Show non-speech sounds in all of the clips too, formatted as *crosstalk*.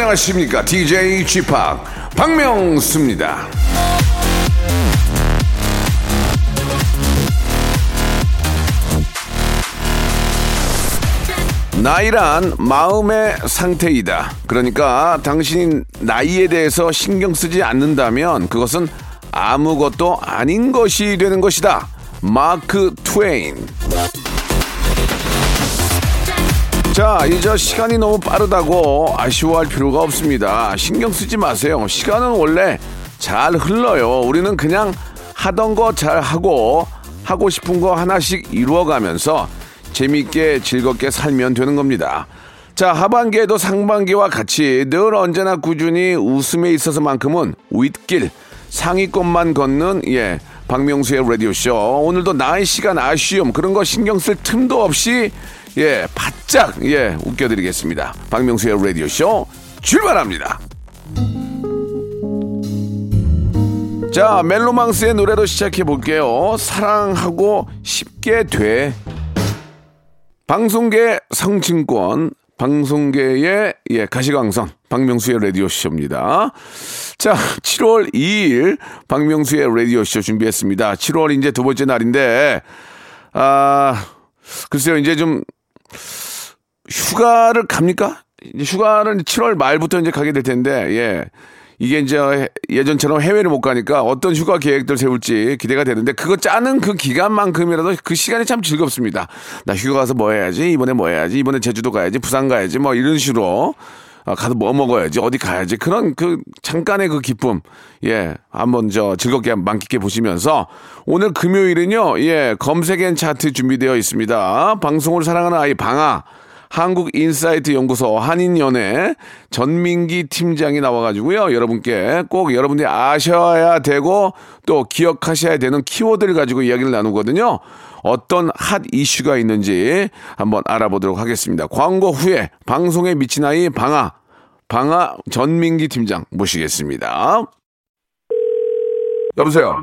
안녕하십니까? DJ p 박명수입니다. 나이란 마음의 상태이다. 그러니까 당신이 나이에 대해서 신경 쓰지 않는다면 그것은 아무것도 아닌 것이 되는 것이다. 마크 트웨인. 자, 이제 시간이 너무 빠르다고 아쉬워할 필요가 없습니다. 신경 쓰지 마세요. 시간은 원래 잘 흘러요. 우리는 그냥 하던 거 잘 하고 하고 싶은 거 하나씩 이루어가면서 재밌게 즐겁게 살면 되는 겁니다. 자, 하반기에도 상반기와 같이 늘 언제나 꾸준히 웃음에 있어서만큼은 윗길 상위권만 걷는 예 박명수의 라디오 쇼 오늘도 나의 시간 아쉬움 그런 거 신경 쓸 틈도 없이 예 바짝 예 웃겨드리겠습니다. 박명수의 라디오 쇼 출발합니다. 자 멜로망스의 노래로 시작해 볼게요. 사랑하고 쉽게 돼. 방송계 성층권, 방송계의 예, 가시광선, 박명수의 라디오쇼입니다. 자, 7월 2일 박명수의 라디오쇼 준비했습니다. 7월 이제 두 번째 날인데, 아, 글쎄요, 이제 좀 휴가를 갑니까? 휴가를 7월 말부터 이제 가게 될 텐데, 예. 이게 이제 예전처럼 해외를 못 가니까 어떤 휴가 계획들 세울지 기대가 되는데 그거 짜는 그 기간만큼이라도 그 시간이 참 즐겁습니다. 나 휴가 가서 뭐 해야지 이번에 뭐 해야지 이번에 제주도 가야지 부산 가야지 뭐 이런 식으로 아, 가서 뭐 먹어야지. 어디 가야지. 그런 그 잠깐의 그 기쁨. 예 한번 저 즐겁게 만끽해 보시면서 오늘 금요일은요 예 검색엔 차트 준비되어 있습니다. 방송을 사랑하는 아이 방아 한국인사이트 연구소 한인연애 전민기 팀장이 나와가지고요. 여러분께 꼭 여러분들이 아셔야 되고 또 기억하셔야 되는 키워드를 가지고 이야기를 나누거든요. 어떤 핫 이슈가 있는지 한번 알아보도록 하겠습니다. 광고 후에 방송에 미친 아이 방아, 방아 전민기 팀장 모시겠습니다. 여보세요.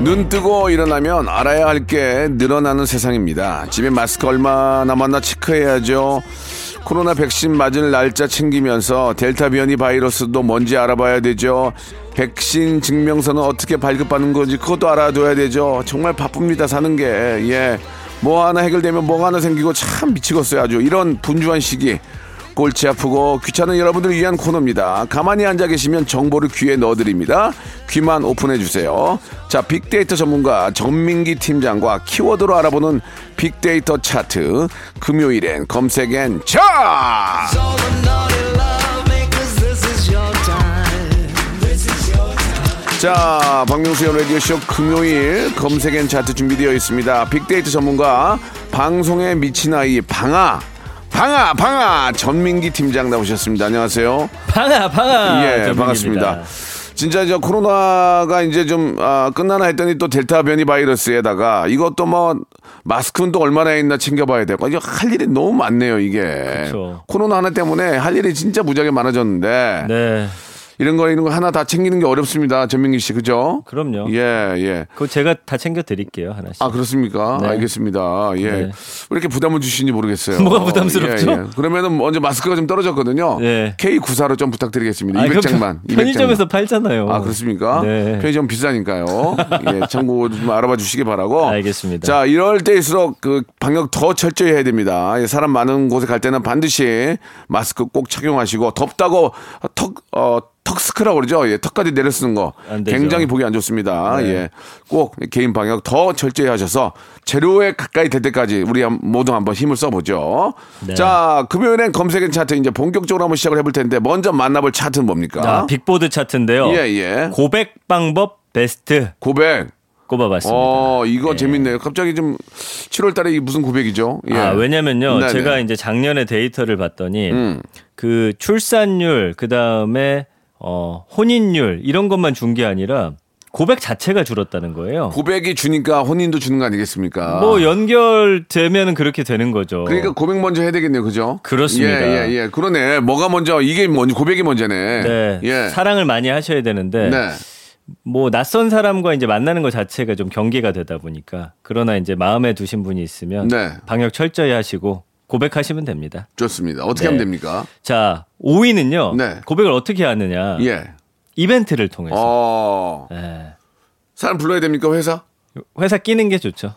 눈 뜨고 일어나면 알아야 할 게 늘어나는 세상입니다. 집에 마스크 얼마 남았나 체크해야죠. 코로나 백신 맞을 날짜 챙기면서 델타 변이 바이러스도 뭔지 알아봐야 되죠. 백신 증명서는 어떻게 발급받는 건지 그것도 알아둬야 되죠. 정말 바쁩니다, 사는 게. 예. 뭐 하나 해결되면 뭐 하나 생기고 참 미치겠어요, 아주. 이런 분주한 시기. 골치 아프고 귀찮은 여러분들을 위한 코너입니다. 가만히 앉아 계시면 정보를 귀에 넣어드립니다. 귀만 오픈해 주세요. 자, 빅데이터 전문가 전민기 팀장과 키워드로 알아보는 빅데이터 차트. 금요일엔 검색엔 차! 자, 박명수의 라디오쇼 금요일 검색엔 차트 준비되어 있습니다. 빅데이터 전문가 방송에 미친 아이 방아 방아 방아 전민기 팀장 나오셨습니다. 안녕하세요. 방아 방아 예, 전민기입니다. 반갑습니다. 진짜 저 코로나가 이제 좀 아, 끝나나 했더니 또 델타 변이 바이러스에다가 이것도 뭐 마스크는 또 얼마나 있나 챙겨봐야 되고 이거 할 일이 너무 많네요 이게. 그쵸. 코로나 하나 때문에 할 일이 진짜 무지하게 많아졌는데 네, 이런 거 이런 거 하나 다 챙기는 게 어렵습니다 전민기 씨 그죠? 그럼요. 예 예. 그거 제가 다 챙겨 드릴게요 하나씩. 아 그렇습니까? 네. 알겠습니다. 예. 네. 왜 이렇게 부담을 주시는지 모르겠어요. 뭐가 부담스럽죠? 예, 예. 그러면은 먼저 마스크가 좀 떨어졌거든요. 네. K94로 좀 부탁드리겠습니다. 아, 그거 200장만. 편- 편의점에서 팔잖아요. 아 그렇습니까? 네. 편의점 비싸니까요. 예, 참고 좀 알아봐 주시기 바라고. 알겠습니다. 자, 이럴 때일수록 그 방역 더 철저히 해야 됩니다. 예, 사람 많은 곳에 갈 때는 반드시 마스크 꼭 착용하시고 덥다고 턱 어. 턱스크라고 그러죠. 예, 턱까지 내려 쓰는 거. 굉장히 보기 안 좋습니다. 네. 예, 꼭 개인 방역 더 철저히 하셔서 제로에 가까이 될 때까지 우리 한- 모두 한번 힘을 써보죠. 네. 자, 금요일엔 검색 N 차트 이제 본격적으로 한번 시작을 해볼 텐데 먼저 만나볼 차트는 뭡니까? 아, 빅보드 차트인데요. 예, 예. 고백 방법 베스트 고백. 꼽아봤습니다. 어, 이거 재밌네요. 갑자기 좀 7월 달에 이게 무슨 고백이죠? 예. 아, 왜냐면요. 네네. 제가 이제 작년에 데이터를 봤더니 음. 그 출산율, 그 다음에 어, 혼인율 이런 것만 준 게 아니라 고백 자체가 줄었다는 거예요. 고백이 주니까 혼인도 주는 거 아니겠습니까? 뭐 연결되면은 그렇게 되는 거죠. 그러니까 고백 먼저 해야 되겠네요. 그죠? 그렇습니다. 예, 예, 예. 그러네. 뭐가 먼저, 이게 먼저, 고백이 먼저네. 네. 예. 사랑을 많이 하셔야 되는데 네. 뭐 낯선 사람과 이제 만나는 것 자체가 좀 경계가 되다 보니까 그러나 이제 마음에 두신 분이 있으면 네. 방역 철저히 하시고 고백하시면 됩니다. 좋습니다. 어떻게 네. 하면 됩니까? 자, 5위는요. 네. 고백을 어떻게 하느냐? 예. 이벤트를 통해서. 어. 예. 사람 불러야 됩니까, 회사? 회사 끼는 게 좋죠.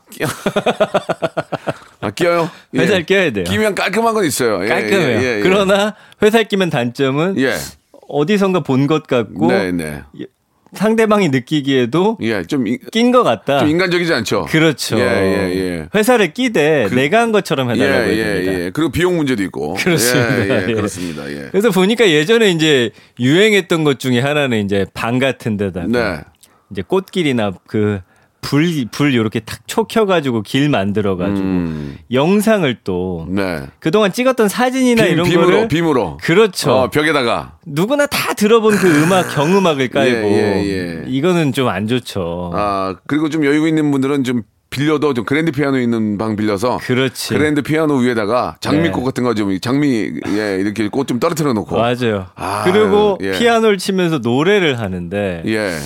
아, 끼어요? *laughs* 예. 회사를 껴야 돼요. 끼면 깔끔한 건 있어요. 예, 깔끔해요. 예, 예, 예. 그러나 회사에 끼면 단점은 예. 어디선가 본 것 같고 네, 네. 상대방이 느끼기에도 예. 좀, 인- 낀것 같다. 좀 인간적이지 않죠? 그렇죠. 예, 예, 예. 회사를 끼되 내가 한 것처럼 예, 해달라고 예, 해줍니다. 예. 그리고 비용 문제도 있고. *laughs* 그렇습니다. 예, 예, 예. 그렇습니다. 예. 그래서 보니까 예전에 이제 유행했던 것 중에 하나는 이제 방 같은 데다가 네. 이제 꽃길이나 그 불, 불 요렇게 탁 촉혀가지고 길 만들어가지고 음. 영상을 또 네. 그동안 찍었던 사진이나 빔, 이런 빔으로, 거를 빔으로. 그렇죠. 어, 벽에다가. 누구나 다 들어본 그 음악 *laughs* 경음악을 깔고 예, 예. 이거는 좀 안 좋죠. 아, 그리고 좀 여유 있는 분들은 좀 빌려도 좀 그랜드 피아노 있는 방 빌려서 그렇지. 그랜드 피아노 위에다가 장미꽃 네. 같은 거 좀 장미 예 이렇게 꽃 좀 떨어뜨려 놓고 맞아요. 아, 그리고 예. 피아노를 치면서 노래를 하는데 예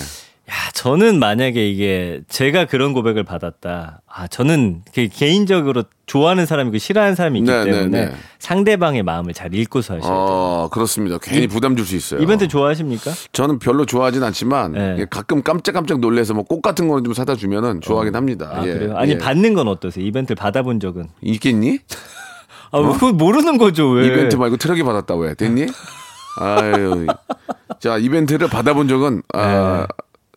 야, 저는 만약에 이게 제가 그런 고백을 받았다. 아, 저는 그 개인적으로 좋아하는 사람이고 싫어하는 사람이 있기 네, 네, 때문에 네. 상대방의 마음을 잘 읽고서 하셔야 돼요. 어, 그렇습니다. 괜히 부담 줄 수 있어요. 이벤트 좋아하십니까? 저는 별로 좋아하진 않지만 네. 예, 가끔 깜짝깜짝 놀래서 뭐 꽃 같은 거좀 사다 주면은 좋아하긴 합니다. 아, 예, 그래요? 아니, 예. 받는 건 어떠세요? 이벤트를 받아본 적은? 있겠니? *laughs* 아, 그거 모르는 거죠, 왜? 어? 이벤트 말고 트럭이 받았다 왜? 됐니? *laughs* 아유. 자, 이벤트를 받아본 적은 아,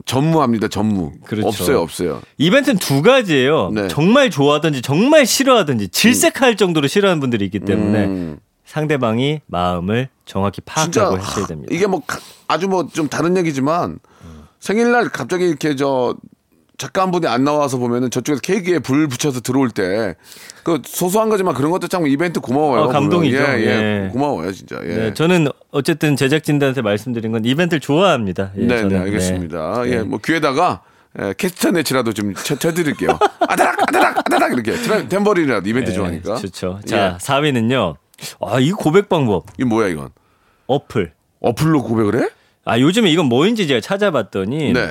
전무합니다. 전무. 네. 그렇죠. 없어요, 없어요. 이벤트는 두 가지예요. 네. 정말 좋아하든지 정말 싫어하든지 질색할 정도로 싫어하는 분들이 있기 때문에 음. 상대방이 마음을 정확히 파악하고 하셔야 됩니다. 이게 뭐 가- 아주 뭐 좀 다른 얘기지만 생일날 갑자기 이렇게 저 작가 한 분이 안 나와서 보면은 저쪽에서 케이크에 불 붙여서 들어올 때 그 소소한 거지만 그런 것도 참 이벤트 고마워요. 어, 감동이죠. 예, 예. 예. 고마워요, 진짜. 예. 네, 저는 어쨌든 제작진들한테 말씀드린 건 이벤트를 좋아합니다. 예, 네, 저는. 네, 네. 알겠습니다. 네. 예, 뭐 귀에다가 예, 캐스터네치라도 좀 쳐, 쳐드릴게요. 아다락, 아다락, 아다락 이렇게 템버린이라도 이벤트 네, 좋아하니까. 좋죠. 예. 자, 4위는요. 아, 이 고백 방법. 이게 뭐야 이건? 어플. 어플로 고백을 해? 아, 요즘에 이건 뭐인지 제가 찾아봤더니 네.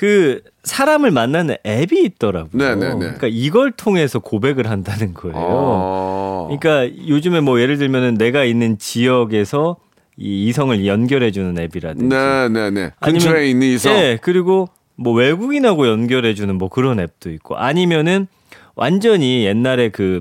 그 사람을 만나는 앱이 있더라고요. 네, 네, 네. 그러니까 이걸 통해서 고백을 한다는 거예요. 어. 그러니까 요즘에 뭐 예를 들면은 내가 있는 지역에서 이 이성을 연결해 주는 앱이라든지 네, 네, 네. 아니면- 근처에 있는 이성. 예, 그리고 뭐 외국인하고 연결해 주는 뭐 그런 앱도 있고 아니면은 완전히 옛날에 그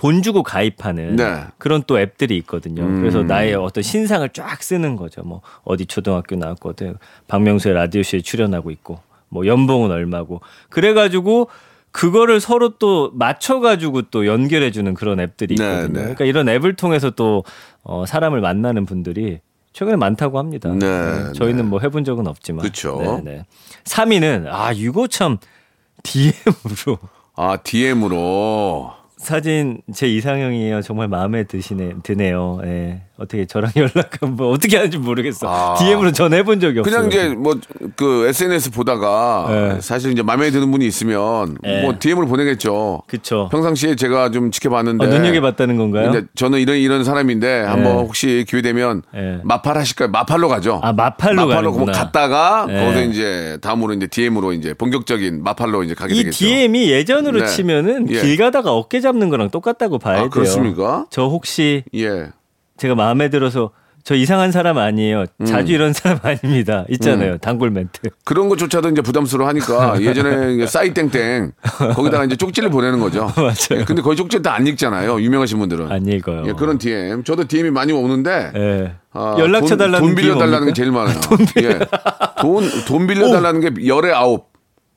돈 주고 가입하는 네. 그런 또 앱들이 있거든요. 음. 그래서 나의 어떤 신상을 쫙 쓰는 거죠. 뭐 어디 초등학교 나왔거든. 박명수의 라디오쇼에 출연하고 있고 뭐 연봉은 얼마고. 그래 가지고 그거를 서로 또 맞춰 가지고 또 연결해 주는 그런 앱들이 네, 있거든요. 네. 그러니까 이런 앱을 통해서 또 어, 사람을 만나는 분들이 최근에 많다고 합니다. 네, 저희는 네. 뭐 해본 적은 없지만. 네, 네. 3위는 아 이거 참 DM으로 아, DM으로. 사진 제 이상형이에요. 정말 마음에 드시네 드네요. 예. 어떻게 저랑 *laughs* 연락 한번 어떻게 하는지 모르겠어. 아. DM으로 전해 본 적이 없어요. 그냥 이제 뭐 그 SNS 보다가 네. 사실 이제 마음에 드는 분이 있으면 네. 뭐 DM을 보내겠죠. 그쵸. 평상시에 제가 좀 지켜봤는데 어, 눈여겨봤다는 건가요? 근데 저는 이런 이런 사람인데 한번 혹시 기회 되면 네. 마팔 하실까요? 마팔로 가죠. 아, 마팔로 마팔로 가는구나. 갔다가 네. 거기서 이제 다음으로 이제 DM으로 이제 본격적인 마팔로 이제 가게 이 되겠죠. DM이 예전으로 네. 치면은 예. 길 가다가 어깨 잡는 거랑 똑같다고 봐야 아, 돼요. 그렇습니까? 저 혹시 예. 제가 마음에 들어서 저 이상한 사람 아니에요. 음. 자주 이런 사람 아닙니다. 있잖아요. 단골 멘트. 그런 것조차도 이제 부담스러워 하니까 *laughs* 예전에 싸이땡땡 거기다가 이제 쪽지를 보내는 거죠. *laughs* 맞아요. 예, 근데 거의 쪽지 다안 읽잖아요. 유명하신 분들은. 안 읽어요. 예, 그런 DM. 저도 DM이 많이 오는데 예. 아, 연락처 돈- 달라는 돈 빌려달라는 게 제일 많아요. *laughs* 돈 빌려. 돈, 돈 빌려달라는 게 열에 아홉.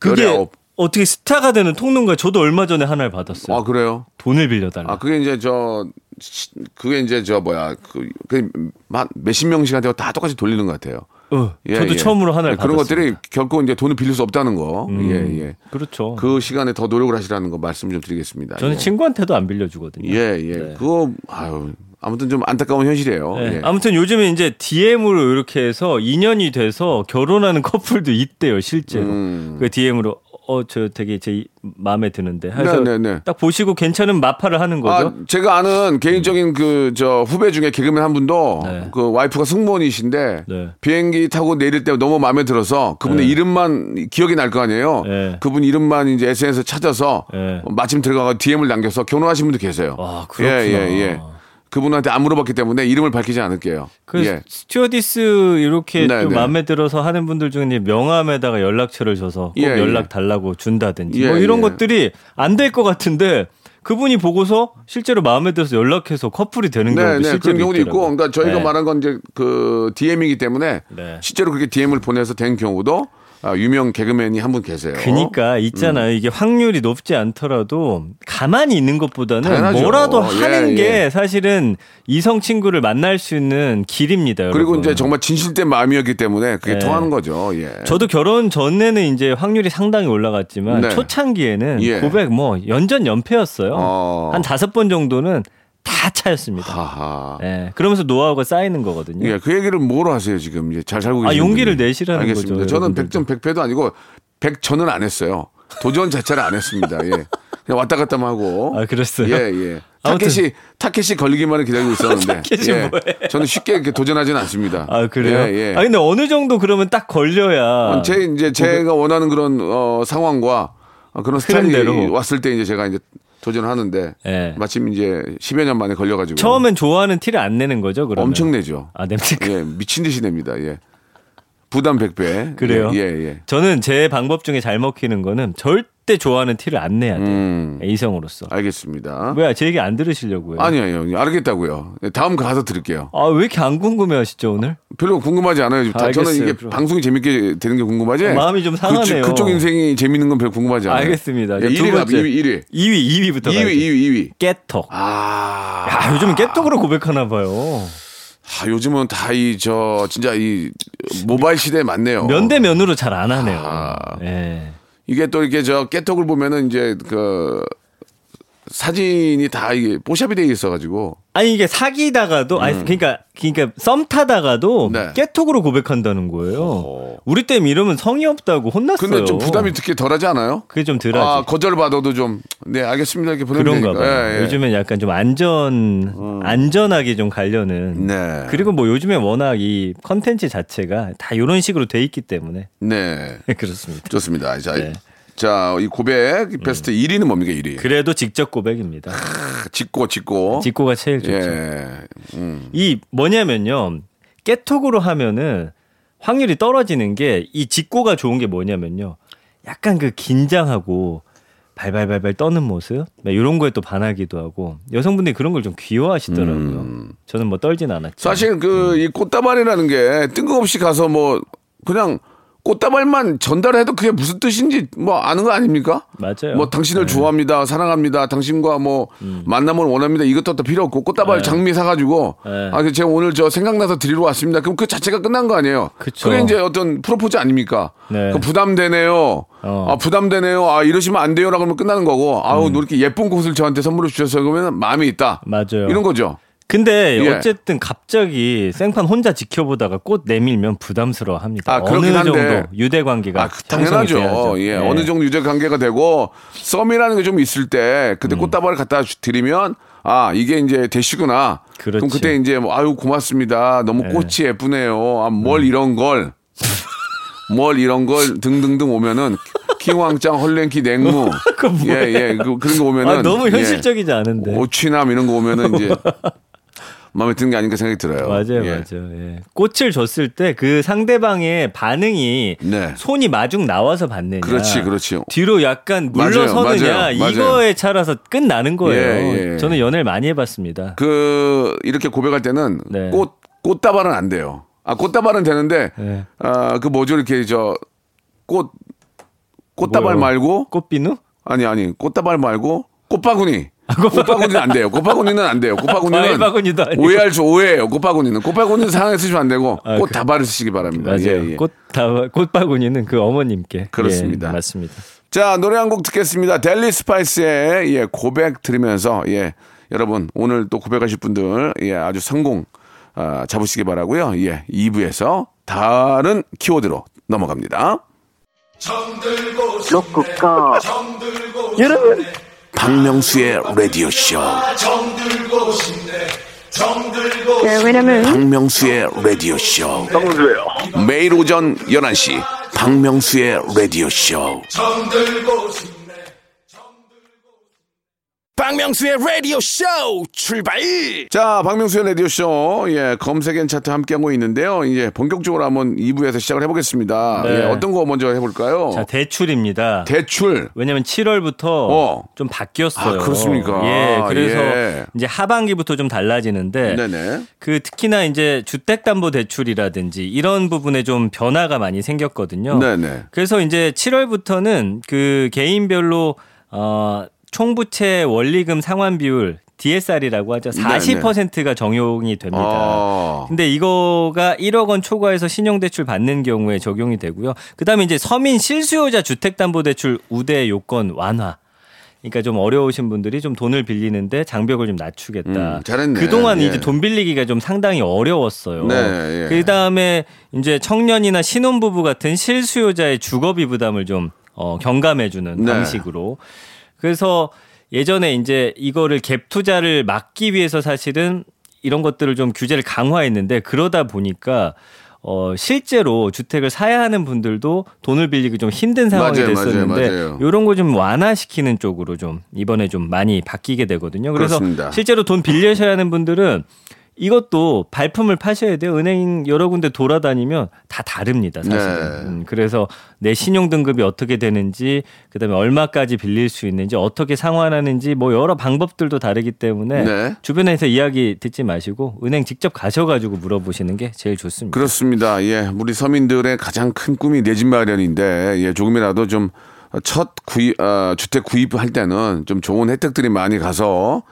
열에 아홉. 어떻게 스타가 되는 통로인가? 저도 얼마 전에 하나를 받았어요. 아, 그래요? 돈을 빌려달라. 아, 그게 이제 저, 시- 그게 이제 저 뭐야, 그, 그, 만- 몇십 명씩한테 다 똑같이 돌리는 것 같아요. 어, 예, 저도 예. 처음으로 하나를 예, 그런. 것들이 결코 이제 돈을 빌릴 수 없다는 거. 예, 예. 그렇죠. 그 시간에 더 노력을 하시라는 거 말씀 좀 드리겠습니다. 저는 예. 친구한테도 안 빌려주거든요. 예, 예. 그거, 아유, 아무튼 좀 안타까운 현실이에요. 네. 예. 아무튼 요즘에 이제 DM으로 이렇게 해서 인연이 돼서 결혼하는 커플도 있대요, 실제로. 음. 그 DM으로 어 저 되게 제 이- 마음에 드는데 해서 네, 네, 네. 딱 보시고 괜찮은 마파를 하는 거죠. 아, 제가 아는 개인적인 그저 후배 중에 개그맨 한 분도 네. 그 와이프가 승무원이신데 네. 비행기 타고 내릴 때 너무 마음에 들어서 그분의 네. 이름만 기억이 날 거 아니에요. 네. 그분 이름만 이제 SNS에 찾아서 네. 마침 들어가서 DM을 남겨서 결혼하신 분도 계세요. 아, 그렇구나. 예, 예, 예. 그분한테 안 물어봤기 때문에 이름을 밝히지 않을게요. 그 예. 스튜어디스 이렇게 네, 좀 네. 마음에 들어서 하는 분들 중에 명함에다가 연락처를 줘서 꼭 예, 연락 예. 달라고 준다든지 예, 뭐 이런 예. 것들이 안 될 것 같은데 그분이 보고서 실제로 마음에 들어서 연락해서 커플이 되는 네, 경우도 네, 실제로 그런 경우도 있고. 그러니까 저희가 네. 말한 건 이제 그 DM이기 때문에 네. 실제로 그렇게 DM을 보내서 된 경우도 아, 유명 개그맨이 한 분 계세요. 그니까 있잖아요. 음. 이게 확률이 높지 않더라도 가만히 있는 것보다는 당연하죠. 뭐라도 예, 하는 예. 게 사실은 이성 친구를 만날 수 있는 길입니다. 그리고 여러분. 이제 정말 진실된 마음이었기 때문에 그게 네. 통하는 거죠. 예. 저도 결혼 전에는 이제 확률이 상당히 올라갔지만 네. 초창기에는 예. 고백 뭐 연전 연패였어요. 어. 한 다섯 번 정도는 다 차였습니다. 하하. 예. 그러면서 노하우가 쌓이는 거거든요. 예, 그 얘기를 뭐로 하세요 지금 이제 잘 살고 아, 계시는 용기를 분이. 내시라는 알겠습니다. 거죠, 저는. 100점 100패도 아니고 100전은 안 했어요. 도전 자체를 안 했습니다. 예. 그냥 왔다 갔다만 하고. 아, 그랬어요? 예, 예. 타켓이 타켓이 걸리기만을 기다리고 있었는데. 타켓이 예. 뭐예요? 저는 쉽게 이렇게 도전하지는 않습니다. 아 그래요? 예, 예. 아 근데 어느 정도 그러면 딱 걸려야 제 이제 제가 원하는 그런 어, 상황과 어, 그런 스타일이 흐름대로. 왔을 때 이제 제가 이제 도전을 하는데 예. 마침 이제 10여 년 만에 걸려가지고 처음엔 좋아하는 티를 안 내는 거죠, 그러면? 엄청 내죠. 아, 냄새가. 예, 미친 듯이 냅니다. 예. 부담 100배. 그래요? 예, 예. 예. 저는 제 방법 중에 잘 먹히는 거는 절 대 좋아하는 티를 안 내야 돼요. 음. 이성으로서. 알겠습니다. 뭐야, 제 얘기 안 들으시려고요? 아니에요. 알겠다고요. 네, 다음 가서 들을게요. 아, 왜 이렇게 안 궁금해 하시죠, 오늘? 별로 궁금하지 않아요. 다- 저는 이게 그럼. 방송이 재밌게 되는 게 궁금하지. 마음이 좀 상하네요. 그쪽, 그쪽 인생이 재밌는 건 별로 궁금하지 않아요. 알겠습니다. 예, 두 1위 가 번째. 2위, 1위. 2위, 2위부터 2위, 2위, 2위. 깨톡. 아. 야, 요즘은 깨톡으로 고백하나 봐요. 아, 요즘은 다 이 저 진짜 이 모바일 시대에 맞네요. 면 대면으로 잘 안 하네요. 아. 예. 이게 또 이렇게 저 깨톡을 보면은 이제 그 사진이 다 이게 뽀샵이 돼 있어가지고 아니 이게 사귀다가도 아니 그러니까 그러니까 썸 타다가도 음. 네. 깨톡으로 고백한다는 거예요. 우리 땜 이러면 성의 없다고 혼났어요. 근데 좀 부담이 특히 덜하지 않아요? 그게 좀 덜하지. 아 거절 받아도 좀 네 알겠습니다 이렇게 보내면 그런가. 봐요. 예, 예. 요즘엔 약간 좀 안전 안전하게 좀 가려는. 네. 그리고 뭐 요즘에 워낙 이 컨텐츠 자체가 다 이런 식으로 돼 있기 때문에 네 *laughs* 그렇습니다. 좋습니다. 자, 네. 자, 이 고백 베스트 1위는 뭡니까 1위? 그래도 직접 고백입니다. 짓고 짓고. 직고가 제일 좋죠. 예. 음. 이 뭐냐면요. 깨톡으로 하면은 확률이 떨어지는 게 이 직고가 좋은 게 뭐냐면요. 약간 그 긴장하고 발발발발 떠는 모습 이런 거에 또 반하기도 하고 여성분들이 그런 걸 좀 귀여워하시더라고요. 저는 뭐 떨진 않았죠. 사실 그이 꽃다발이라는 게 뜬금없이 가서 뭐 그냥 꽃다발만 전달해도 그게 무슨 뜻인지 뭐 아는 거 아닙니까? 맞아요. 뭐 당신을 네. 좋아합니다, 사랑합니다, 당신과 뭐 만남을 원합니다. 이것도 또 필요 없고 꽃다발 장미 사가지고 네. 아 제가 오늘 저 생각나서 드리러 왔습니다. 그럼 그 자체가 끝난 거 아니에요? 그쵸. 게 이제 어떤 프로포즈 아닙니까? 네. 그 부담되네요. 어. 아 부담되네요. 아 이러시면 안 돼요라고 하면 끝나는 거고. 아우 이렇게 예쁜 꽃을 저한테 선물로 주셔서 그러면 마음이 있다. 맞아요. 이런 거죠. 근데 예. 어쨌든 갑자기 생판 혼자 지켜보다가 꽃 내밀면 부담스러워 합니다. 아, 어느 그렇긴 한데. 정도 유대 관계가 아, 그 당연하죠. 예, 어느 정도 유대 관계가 되고 썸이라는 게 좀 있을 때 그때 꽃다발을 갖다 주- 드리면 아 이게 이제 대시구나. 그렇지. 럼 그때 이제 뭐, 아유 고맙습니다. 너무 예. 꽃이 예쁘네요. 아, 뭘 이런 걸. *laughs* 뭘 이런 걸 등등등 오면은 킹왕짱 헐랭키 냉무 *laughs* 예예 그, 그런 거 오면은 아, 너무 예, 현실적이지 않은데. 오취남 이런 거 오면은 이제 *laughs* 마음에 드는 게 아닌가 생각이 들어요. 맞아요, 예. 맞아요. 예. 꽃을 줬을 때 그 상대방의 반응이 네. 손이 마중 나와서 받느냐, 그렇지, 그렇지. 뒤로 약간 물러서느냐 맞아요, 맞아요. 이거에 차라서 끝나는 거예요. 예, 예. 저는 연애를 많이 해봤습니다. 그 이렇게 고백할 때는 네. 꽃 꽃다발은 안 돼요. 아 꽃다발은 되는데 네. 아그 뭐죠 이렇게 저 꽃 꽃다발 뭐요? 말고 꽃비누? 아니 아니 꽃다발 말고 꽃바구니. 꽃바구니는 안 돼요. 꽃바구니는 안 돼요. 꽃바구니는 바구니도. 오해할 수 오해예요. 꽃바구니는 꽃바구니는 상하게 쓰시면 안 되고 아, 꽃다발을 쓰시기 바랍니다. 맞아요. 예, 예. 꽃 다, 꽃바구니는 그 어머님께. 그렇습니다. 예, 맞습니다. 자, 노래 한 곡 듣겠습니다. 델리 스파이스의 예, 고백 들으면서 예, 여러분 오늘 또 고백하실 분들 예, 아주 성공 아, 잡으시기 바라고요. 예, 2부에서 다른 키워드로 넘어갑니다. 로쿠꺼 여러분, 박명수의 라디오 쇼. 네, 왜냐면 박명수의 라디오 쇼. 박명수예요. 매일 오전 11시 박명수의 라디오 쇼. 박명수의 라디오 쇼 출발. 자, 박명수의 라디오 쇼, 예, 검색엔 차트 함께하고 있는데요. 이제 본격적으로 한번 2부에서 시작을 해보겠습니다. 네. 예, 어떤 거 먼저 해볼까요? 자, 대출입니다. 대출. 왜냐면 7월부터 어. 좀 바뀌었어요. 아, 그렇습니까? 예, 그래서 예. 이제 하반기부터 좀 달라지는데 네네. 그 특히나 이제 주택담보대출이라든지 이런 부분에 좀 변화가 많이 생겼거든요. 네네. 그래서 이제 7월부터는 그 개인별로 어 총부채 원리금 상환 비율 DSR이라고 하죠. 40%가 적용이 됩니다. 아. 근데 이거가 1억 원 초과해서 신용대출 받는 경우에 적용이 되고요. 그다음에 이제 서민 실수요자 주택담보대출 우대 요건 완화. 그러니까 좀 어려우신 분들이 좀 돈을 빌리는데 장벽을 좀 낮추겠다. 음, 잘했네. 그동안 예. 이제 돈 빌리기가 좀 상당히 어려웠어요. 네, 예. 그다음에 이제 청년이나 신혼부부 같은 실수요자의 주거비 부담을 좀 어, 경감해주는 네. 방식으로. 그래서 예전에 이제 이거를 갭 투자를 막기 위해서 사실은 이런 것들을 좀 규제를 강화했는데 그러다 보니까 어 실제로 주택을 사야 하는 분들도 돈을 빌리기 좀 힘든 상황이 맞아요, 맞아요, 됐었는데 맞아요. 이런 거 좀 완화시키는 쪽으로 좀 이번에 좀 많이 바뀌게 되거든요. 그래서 그렇습니다. 실제로 돈 빌려셔야 하는 분들은 이것도 발품을 파셔야 돼요. 은행 여러 군데 돌아다니면 다 다릅니다, 사실은. 네. 음, 그래서 내 신용 등급이 어떻게 되는지, 그다음에 얼마까지 빌릴 수 있는지, 어떻게 상환하는지 뭐 여러 방법들도 다르기 때문에 네. 주변에서 이야기 듣지 마시고 은행 직접 가셔가지고 물어보시는 게 제일 좋습니다. 그렇습니다. 예, 우리 서민들의 가장 큰 꿈이 내 집 마련인데, 예, 조금이라도 좀첫 구입, 어, 주택 구입할 때는 좀 좋은 혜택들이 많이 가서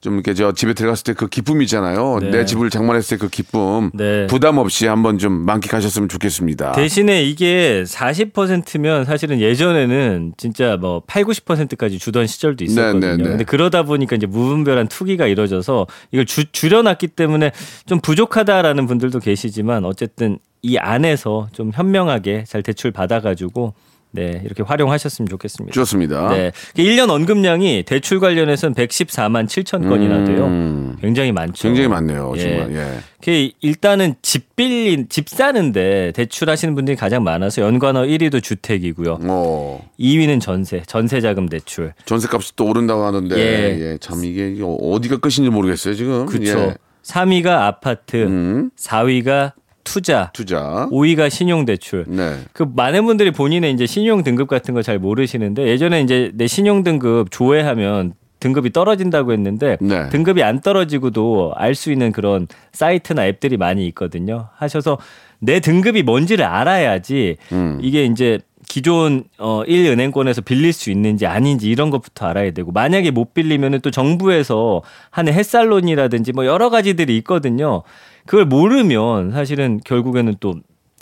좀 이렇게 저 집에 들어갔을 때 그 기쁨 있잖아요. 네. 내 집을 장만했을 때 그 기쁨. 네. 부담 없이 한번 좀 만끽하셨으면 좋겠습니다. 대신에 이게 40%면 사실은 예전에는 진짜 뭐 8, 90%까지 주던 시절도 있었거든요. 네, 네, 네. 근데 그러다 보니까 이제 무분별한 투기가 이루어져서 이걸 주, 줄여놨기 때문에 좀 부족하다라는 분들도 계시지만 어쨌든 이 안에서 좀 현명하게 잘 대출 받아가지고 네, 이렇게 활용하셨으면 좋겠습니다. 좋습니다. 네. 1년 언급량이 대출 관련해서는 114만 7천 건이나 돼요. 음. 굉장히 많죠. 굉장히 많네요. 예. 정말. 예. 그 일단은 집 빌린 집 사는데 대출하시는 분들이 가장 많아서 연관어 1위도 주택이고요. 어, 2위는 전세, 전세 자금 대출. 전세 값이 또 오른다고 하는데, 예. 예, 참 이게 이게 어디가 끝인지 모르겠어요, 지금. 그렇죠. 예. 3위가 아파트, 음. 4위가 투자, 투자. 5위가 신용 대출. 네. 그 많은 분들이 본인의 이제 신용 등급 같은 거 잘 모르시는데 예전에 이제 내 신용 등급 조회하면 등급이 떨어진다고 했는데 네. 등급이 안 떨어지고도 알 수 있는 그런 사이트나 앱들이 많이 있거든요. 하셔서 내 등급이 뭔지를 알아야지 음. 이게 이제 기존 어 1은행권에서 빌릴 수 있는지 아닌지 이런 것부터 알아야 되고 만약에 못 빌리면은 또 정부에서 하는 햇살론이라든지 뭐 여러 가지들이 있거든요. 그걸 모르면 사실은 결국에는 또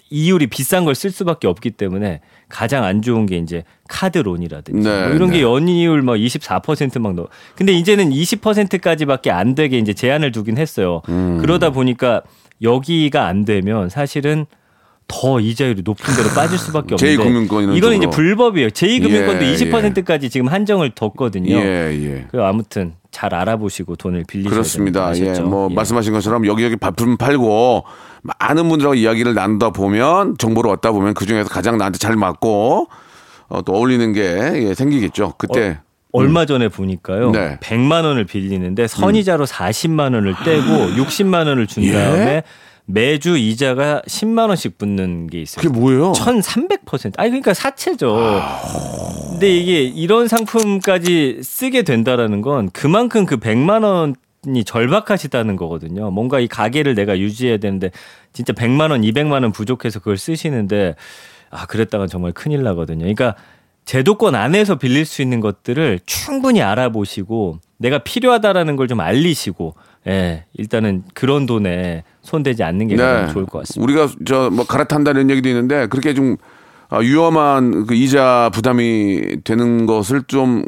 이율이 비싼 걸 쓸 수밖에 없기 때문에 가장 안 좋은 게 이제 카드론이라든지 네, 뭐 이런 네. 게 연이율 막 24%막 넣어. 근데 이제는 20%까지밖에 안 되게 이제 제한을 두긴 했어요. 음. 그러다 보니까 여기가 안 되면 사실은 더 이자율이 높은 데로 빠질 수밖에 없는데 제2금융권 이런 이거는 이제. 불법이에요. 제2금융권도 예, 20%까지 지금 한정을 뒀거든요. 예, 예. 그 아무튼 잘 알아보시고 돈을 빌리셔야 그렇습니다. 예? 뭐 예. 말씀하신 것처럼 여기저기 발품 팔고 많은 분들하고 이야기를 나누다 보면 정보를 얻다 보면 그 중에서 가장 나한테 잘 맞고 어, 또 어울리는 게 예, 생기겠죠. 그때 얼마 전에 보니까요. 네. 100만 원을 빌리는데 선이자로 40만 원을 떼고 60만 원을 준 예? 다음에 매주 이자가 10만 원씩 붙는 게 있어요. 그게 뭐예요? 1300%. 아니 그러니까 사채죠. 근데 이게 이런 상품까지 쓰게 된다라는 건 그만큼 그 100만 원 이 절박하시다는 거거든요. 뭔가 이 가게를 내가 유지해야 되는데 진짜 100만 원, 200만 원 부족해서 그걸 쓰시는데 아, 그랬다간 정말 큰일 나거든요. 그러니까 제도권 안에서 빌릴 수 있는 것들을 충분히 알아보시고 내가 필요하다라는 걸 좀 알리시고 예, 일단은 그런 돈에 손대지 않는 게 가장 좋을 것 같습니다. 우리가 저 뭐 갈아탄다는 얘기도 있는데 그렇게 좀 아, 위험한 그 이자 부담이 되는 것을 좀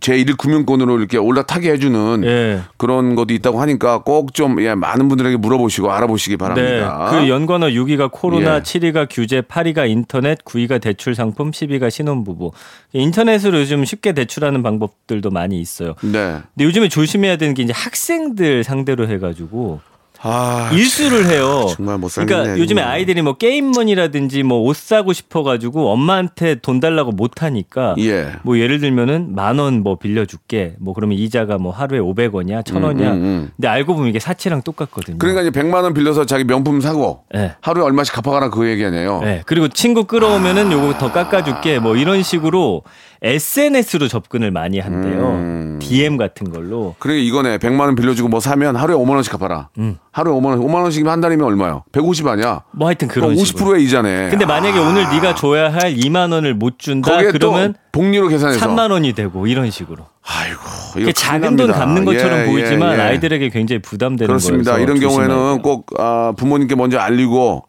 제1금융권으로 이렇게 올라타게 해주는 예. 그런 것도 있다고 하니까 꼭좀 예, 많은 분들에게 물어보시고 알아보시기 바랍니다. 네. 그 연관어 6위가 코로나, 예. 7위가 규제, 8위가 인터넷, 9위가 대출 상품, 10위가 신혼부부. 인터넷으로 요즘 쉽게 대출하는 방법들도 많이 있어요. 네. 근데 요즘에 조심해야 되는 게 이제 학생들 상대로 해가지고 아, 일수를 해요. 정말 못 살겠네, 그러니까 요즘에. 아이들이 뭐 게임머니라든지 뭐 옷 사고 싶어가지고 엄마한테 돈 달라고 못 하니까 예. 뭐 예를 들면은 만 원 뭐 빌려줄게. 뭐 그러면 이자가 뭐 하루에 500원이야, 1000원이야. 음, 음. 근데 알고 보면 이게 사채랑 똑같거든요. 그러니까 이제 100만 원 빌려서 자기 명품 사고 네. 하루에 얼마씩 갚아가라 그 얘기 아니에요. 네, 그리고 친구 끌어오면은 요거 더 깎아줄게. 뭐 이런 식으로 SNS로 접근을 많이 한대요. 음. DM 같은 걸로. 그러니까 이거네. 100만 원 빌려주고 뭐 사면 하루에 5만 원씩 갚아라. 음. 하루에 5만 원, 5만 원씩이면 한 달이면 얼마요? 150 아니야? 뭐 하여튼 그런 식으로. 50%의 이자네. 근데 만약에 오늘 네가 줘야 할 2만 원을 못 준다 그러면 또 복리로 계산해서 3만 원이 되고 이런 식으로. 아이고, 이게 작은 돈. 갚는 것처럼 예, 보이지만 예, 예. 아이들에게 굉장히 부담되는 그렇습니다. 거여서 이런 경우에는. 꼭 아, 부모님께 먼저 알리고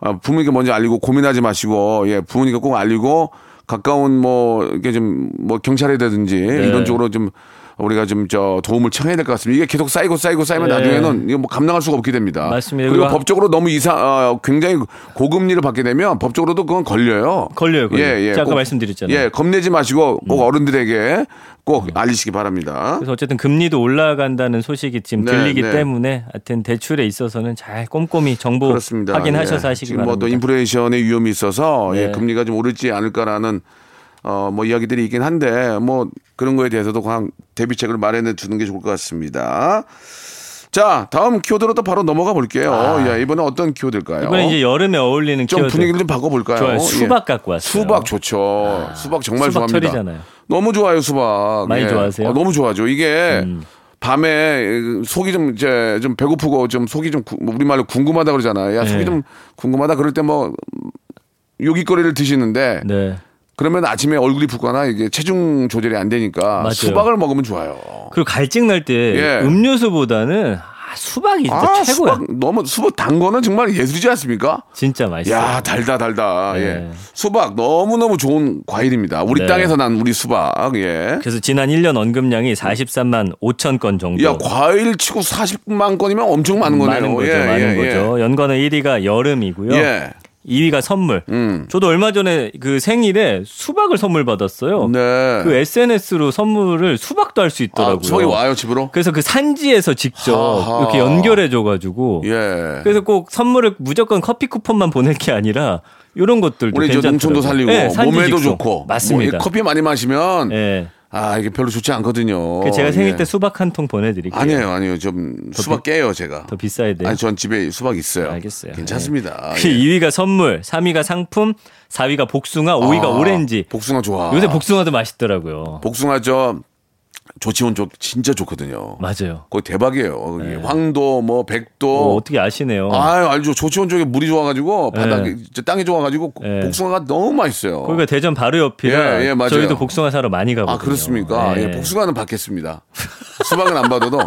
아, 부모님께 먼저 알리고 고민하지 마시고 예, 부모님께 꼭 알리고 가까운 뭐 이렇게 좀 뭐 경찰이라든지 네. 이런 쪽으로 좀 우리가 좀 저 도움을 청해야 될 것 같습니다. 이게 계속 쌓이고 쌓이고 쌓이면 네. 나중에는 이거 뭐 감당할 수가 없게 됩니다. 맞습니다. 그리고 법적으로 너무 이상 어, 굉장히 고금리를 받게 되면 법적으로도 그건 걸려요. 걸려요, 걸려요. 제가 아까 꼭- 말씀드렸잖아요. 음. 예, 겁내지 마시고 꼭 어른들에게 꼭 알리시기 바랍니다. 그래서 어쨌든 금리도 올라간다는 소식이 지금 네, 들리기 네. 때문에 하여튼 대출에 있어서는 잘 꼼꼼히 정보 그렇습니다. 확인하셔서 예. 하시기 지금 바랍니다. 뭐또 인플레이션의 위험이 있어서 예, 네. 금리가 좀 오르지 않을까라는 어, 뭐 이야기들이 있긴 한데 뭐 그런 거에 대해서도 그냥 대비책을 마련해 주는 게 좋을 것 같습니다. 자, 다음 키워드로 또 바로 넘어가 볼게요. 야, 이번에 어떤 키워드일까요? 아. 이번에 이제 여름에 어울리는 좀 키워드. 분위기를 좀 바꿔볼까요? 좋아요. 예. 수박 갖고 왔어요. 수박 좋죠. 수박 정말 수박 좋아합니다. 철이잖아요. 너무 좋아요, 수박. 많이 좋아하세요? 음. 어, 너무 좋아하죠. 이게 밤에 속이 좀 이제 좀 배고프고 좀 속이 좀 구- 우리 말로 궁금하다 그러잖아요. 야, 속이 네. 좀 궁금하다 그럴 때 뭐 요깃거리를 드시는데 네. 그러면 아침에 얼굴이 붓거나 이게 체중 조절이 안 되니까 맞아요. 수박을 먹으면 좋아요. 그리고 갈증 날때 예. 음료수보다는 아, 수박이 진짜 아, 최고야. 수박 너무 수박 단 거는 정말 예술이지 않습니까? 진짜 맛있어요. 야 달다 달다. 네. 예. 수박 너무 너무 좋은 과일입니다. 우리 네. 땅에서 난 우리 수박. 예. 그래서 지난 1년 언급량이 43만 5천 건 정도. 야 과일 치고 40만 건이면 엄청 많은 거네요. 많은 거죠, 예, 많은 예, 거죠. 연관어 1위가 여름이고요. 예. 2위가 선물. 음. 저도 얼마 전에 그 생일에 수박을 선물 받았어요. 네. 그 SNS로 선물을 수박도 할 수 있더라고요. 아, 수박이 와요 집으로? 그래서 그 산지에서 직접 하하. 이렇게 연결해 줘가지고 예. 그래서 꼭 선물을 무조건 커피 쿠폰만 보낼 게 아니라 이런 것들도 우리 저 괜찮더라고요. 농촌도 살리고 네, 몸에도 직송. 좋고 맞습니다. 뭐, 이 커피 많이 마시면 예. 아 이게 별로 좋지 않거든요. 그 제가 생일 예. 때 수박 한 통 보내드릴게요. 아니에요 아니에요 좀 수박 깨요 제가. 더 비싸야 돼요. 아니 전 집에 수박 있어요. 알겠어요. 괜찮습니다. 그 예. 2위가 선물, 3위가 상품, 4위가 복숭아, 5위가 아, 오렌지. 복숭아 좋아. 요새 복숭아도 맛있더라고요. 복숭아 저 조치원 쪽 진짜 좋거든요. 맞아요. 거기 대박이에요. 거기 황도 뭐 백도. 어, 어떻게 아시네요. 아 알죠. 조치원 쪽에 물이 좋아가지고 바닥에 네. 땅이 좋아가지고 네. 복숭아가 너무 맛있어요. 거기가 대전 바로 옆이라 예, 예, 맞아요. 저희도 복숭아 사러 많이 가거든요. 아 그렇습니까? 예. 예, 복숭아는 받겠습니다. 수박은 안 받아도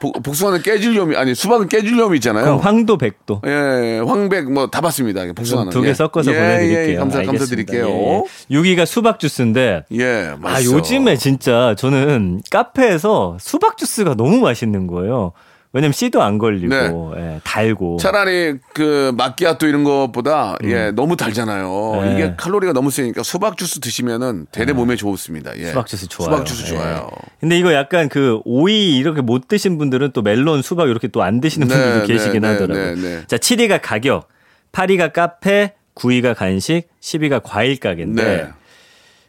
복- 복숭아는 깨질 위험이 아니 수박은 깨질 위험이 있잖아요. 황도 백도. 예, 황백 뭐다 받습니다. 복숭아는 두개 예. 섞어서 예, 보내드릴게요. 예, 감사 알겠습니다. 감사드릴게요. 예, 예. 6위가 수박 주스인데 예, 아, 맛있어. 요즘에 진짜 저는 카페에서 수박 주스가 너무 맛있는 거예요. 왜냐면 씨도 안 걸리고 예, 달고. 차라리 그 마끼아또 이런 것보다 예 너무 달잖아요. 음. 네. 이게 칼로리가 너무 세니까 수박 주스 드시면은 대대 몸에 좋습니다. 예. 수박 주스 좋아요. 수박 주스 예. 좋아요. 근데 이거 약간 그 오이 이렇게 못 드신 분들은 또 멜론, 수박 이렇게 또 안 드시는 네, 분들도 네, 계시긴 네, 하더라고요. 네, 네. 자, 7위가 가격, 8위가 카페, 9위가 간식, 10위가 과일 가게인데 네.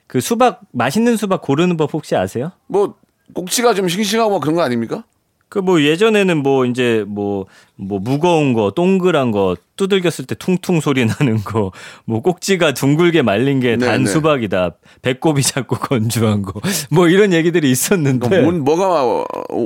그 수박 맛있는 수박 고르는 법 혹시 아세요? 뭐 꼭지가 좀 싱싱하고 뭐 그런 거 아닙니까? 그 뭐 예전에는 뭐 이제 뭐뭐 무거운 거 동그란 거 두들겼을 때 퉁퉁 소리 나는 거 뭐 꼭지가 둥글게 말린 게 네, 단 네. 수박이다 배꼽이 작고 *laughs* 건조한 거 뭐 이런 얘기들이 있었는데 뭔 뭐가 오-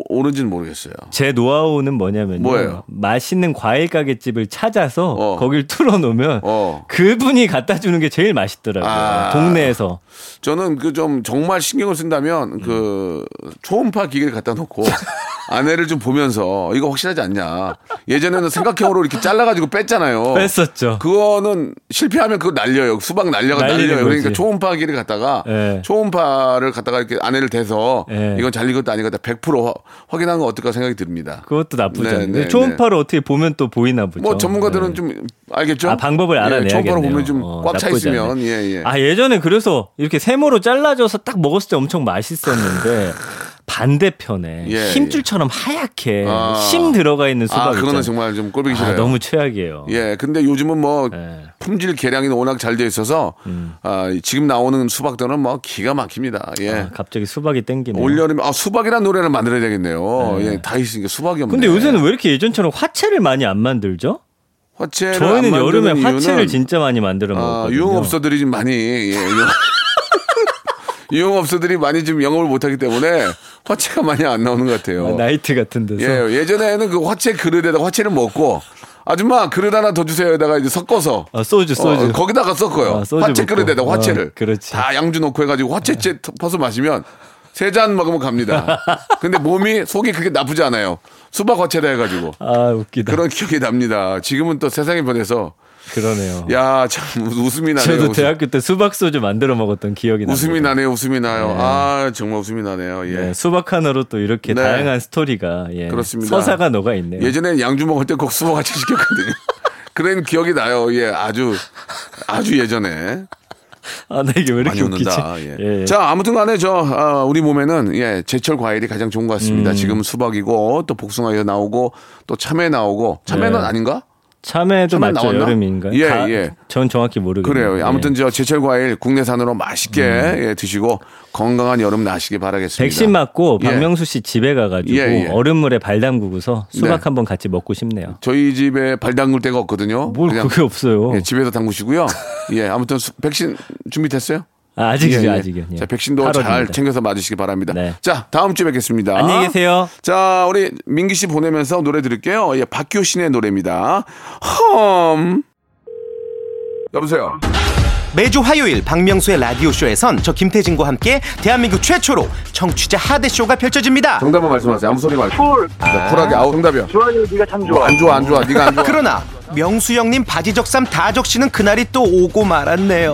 옳은지는 모르겠어요. 제 노하우는 뭐냐면요 뭐예요? 맛있는 과일 가게 집을 찾아서 어. 거길 틀어놓으면 어. 그분이 갖다 주는 게 제일 맛있더라고요 아. 동네에서 저는 그 좀 정말 신경을 쓴다면 그 초음파 기계를 갖다 놓고 *laughs* 아내를 좀 보면서 이거 확실하지 않냐. 예전에는 삼각형으로 이렇게 잘라가지고 뺐잖아 요. 뺐었죠 그거는 실패하면 그거 날려요. 수박 날려가 날려요. 그러니까 거지. 초음파기를 갖다가 예. 초음파를 갖다가 이렇게 아내를 대서 예. 이건 잘 익었다 아니겠다 100% 화- 확인하는 건 어떨까 생각이 듭니다. 그것도 나쁘지 네, 않은데 네, 초음파를 어떻게 보면 또 보이나 보죠 뭐 전문가들은 네. 좀 알겠죠? 아, 방법을 예, 알아내야겠네요. 초음파로 보면 좀 어, 꽉차 나쁘지 있으면. 예, 예. 아 예전에 그래서 이렇게 세모로 잘라져서 딱 먹었을 때 엄청 맛있었는데 *laughs* 반대편에 예, 힘줄처럼 하얗게 아. 심 들어가 있는 수박 아, 그거는 있잖아요. 정말 좀 꼴보기 싫어요. 아, 너무 최악이에요. 예, 근데 요즘은 뭐 예. 품질 개량이 워낙 잘 돼 있어서 아, 지금 나오는 수박들은 뭐 기가 막힙니다. 예. 음. 아, 갑자기 수박이 땡기네요. 올여름에 아, 수박이라는 노래를 만들어야 되겠네요. 네. 예, 다 있으니까 수박이 없네. 근데 요새는 왜 이렇게 예전처럼 화채를 많이 안 만들죠? 화채를 저희는 안 여름에 화채를 진짜 많이 만들어 아, 먹거든요. 유흥업소들이 좀 많이 예, *laughs* 유흥- 유흥업소들이 많이 좀 영업을 못하기 때문에 화채가 많이 안 나오는 것 같아요. 아, 나이트 같은 데서. 예, 예전에는 그 화채 그릇에다 화채를 먹고 아줌마 그릇 하나 더 주세요에다가 이제 섞어서 아, 소주 소주. 어, 거기다가 섞어요. 아, 소주 화채 먹고. 그릇에다 어, 화채를 그렇지. 다 양주 넣고 해가지고 화채째 퍼서 마시면 세 잔 먹으면 갑니다. *laughs* 근데 몸이 속이 그렇게 나쁘지 않아요. 수박 화채다 해가지고 아 웃기다. 그런 기억이 납니다. 지금은 또 세상이 변해서 그러네요. 야 참 웃음이 나네요. 저도 웃음. 대학교 때 수박 소주 만들어 먹었던 기억이 나요. 웃음이 나네요. 웃음이 나요. 아 정말 웃음이 나네요. 예. 네, 수박 하나로 또 이렇게 네. 다양한 스토리가 예, 그렇습니다. 서사가 녹아 있네요. 예전에 양주 먹을 때 꼭 수박 같이 시켰거든요. *laughs* 그런 기억이 나요. 예, 아주 아주 예전에 아, 나 이게 왜 이렇게 웃기지? 웃는다. 예. 예, 예. 자, 아무튼 간에 저 아, 우리 몸에는 예 제철 과일이 가장 좋은 것 음. 같습니다. 지금 수박이고 또 복숭아가 나오고 또 참외 나오고 참외는 네. 아닌가? 참외도 참외 맞죠? 나왔나? 여름인가요? 예, 가- 예. 전 정확히 모르겠네요. 그래요. 예. 아무튼 저 제철 과일 국내산으로 맛있게 예, 드시고 건강한 여름 나시기 바라겠습니다. 백신 맞고 예. 박명수 씨 집에 가가지고 예, 예. 얼음물에 발 담그고서 수박 네. 한번 같이 먹고 싶네요. 저희 집에 발 담글 데가 없거든요. 뭘 그게 없어요. 예, 집에서 담그시고요. *laughs* 예, 아무튼 수- 백신 준비됐어요? 아, 아직이죠, 예, 예. 아직이요. 예. 자, 백신도 잘 8월입니다. 챙겨서 맞으시기 바랍니다. 네. 자, 다음 주에 뵙겠습니다. 안녕히 계세요. 자, 우리 민기 씨 보내면서 노래 들을게요. 예, 박효신의 노래입니다. 험. 여보세요. 매주 화요일 박명수의 라디오쇼에선 저 김태진과 함께 대한민국 최초로 청취자 하대쇼가 펼쳐집니다. 정답만 말씀하세요. 아무 소리 말고. 쿨. 쿨하게. 아우, 정답이야. 좋아요, 네가 참 좋아. 안 좋아, 안 좋아. 네가 안 좋아. 그러나 명수 형님 바지 적삼 다 적시는 그날이 또 오고 말았네요.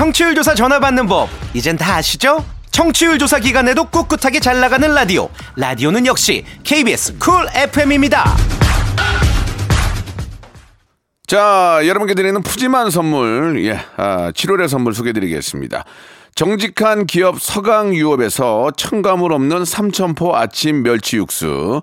청취율 조사 전화 받는 법 이젠 다 아시죠? 청취율 조사 기간에도 꿋꿋하게 잘 나가는 라디오 라디오는 역시 KBS 쿨 FM입니다. 자, 여러분께 드리는 푸짐한 선물, 예, 아, 7월의 선물 소개해 드리겠습니다. 정직한 기업 서강유업에서 첨가물 없는 삼천포 아침 멸치 육수,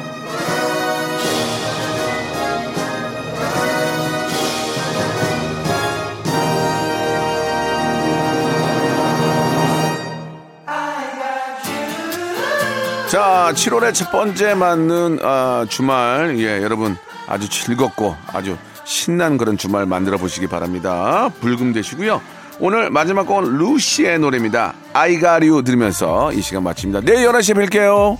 자, 7월의 첫 번째 맞는 아, 주말, 예, 여러분 아주 즐겁고 아주 신난 그런 주말 만들어 보시기 바랍니다. 불금 되시고요. 오늘 마지막 곡은 루시의 노래입니다. 아이가리오 들으면서 이 시간 마칩니다. 내일 11시에 뵐게요.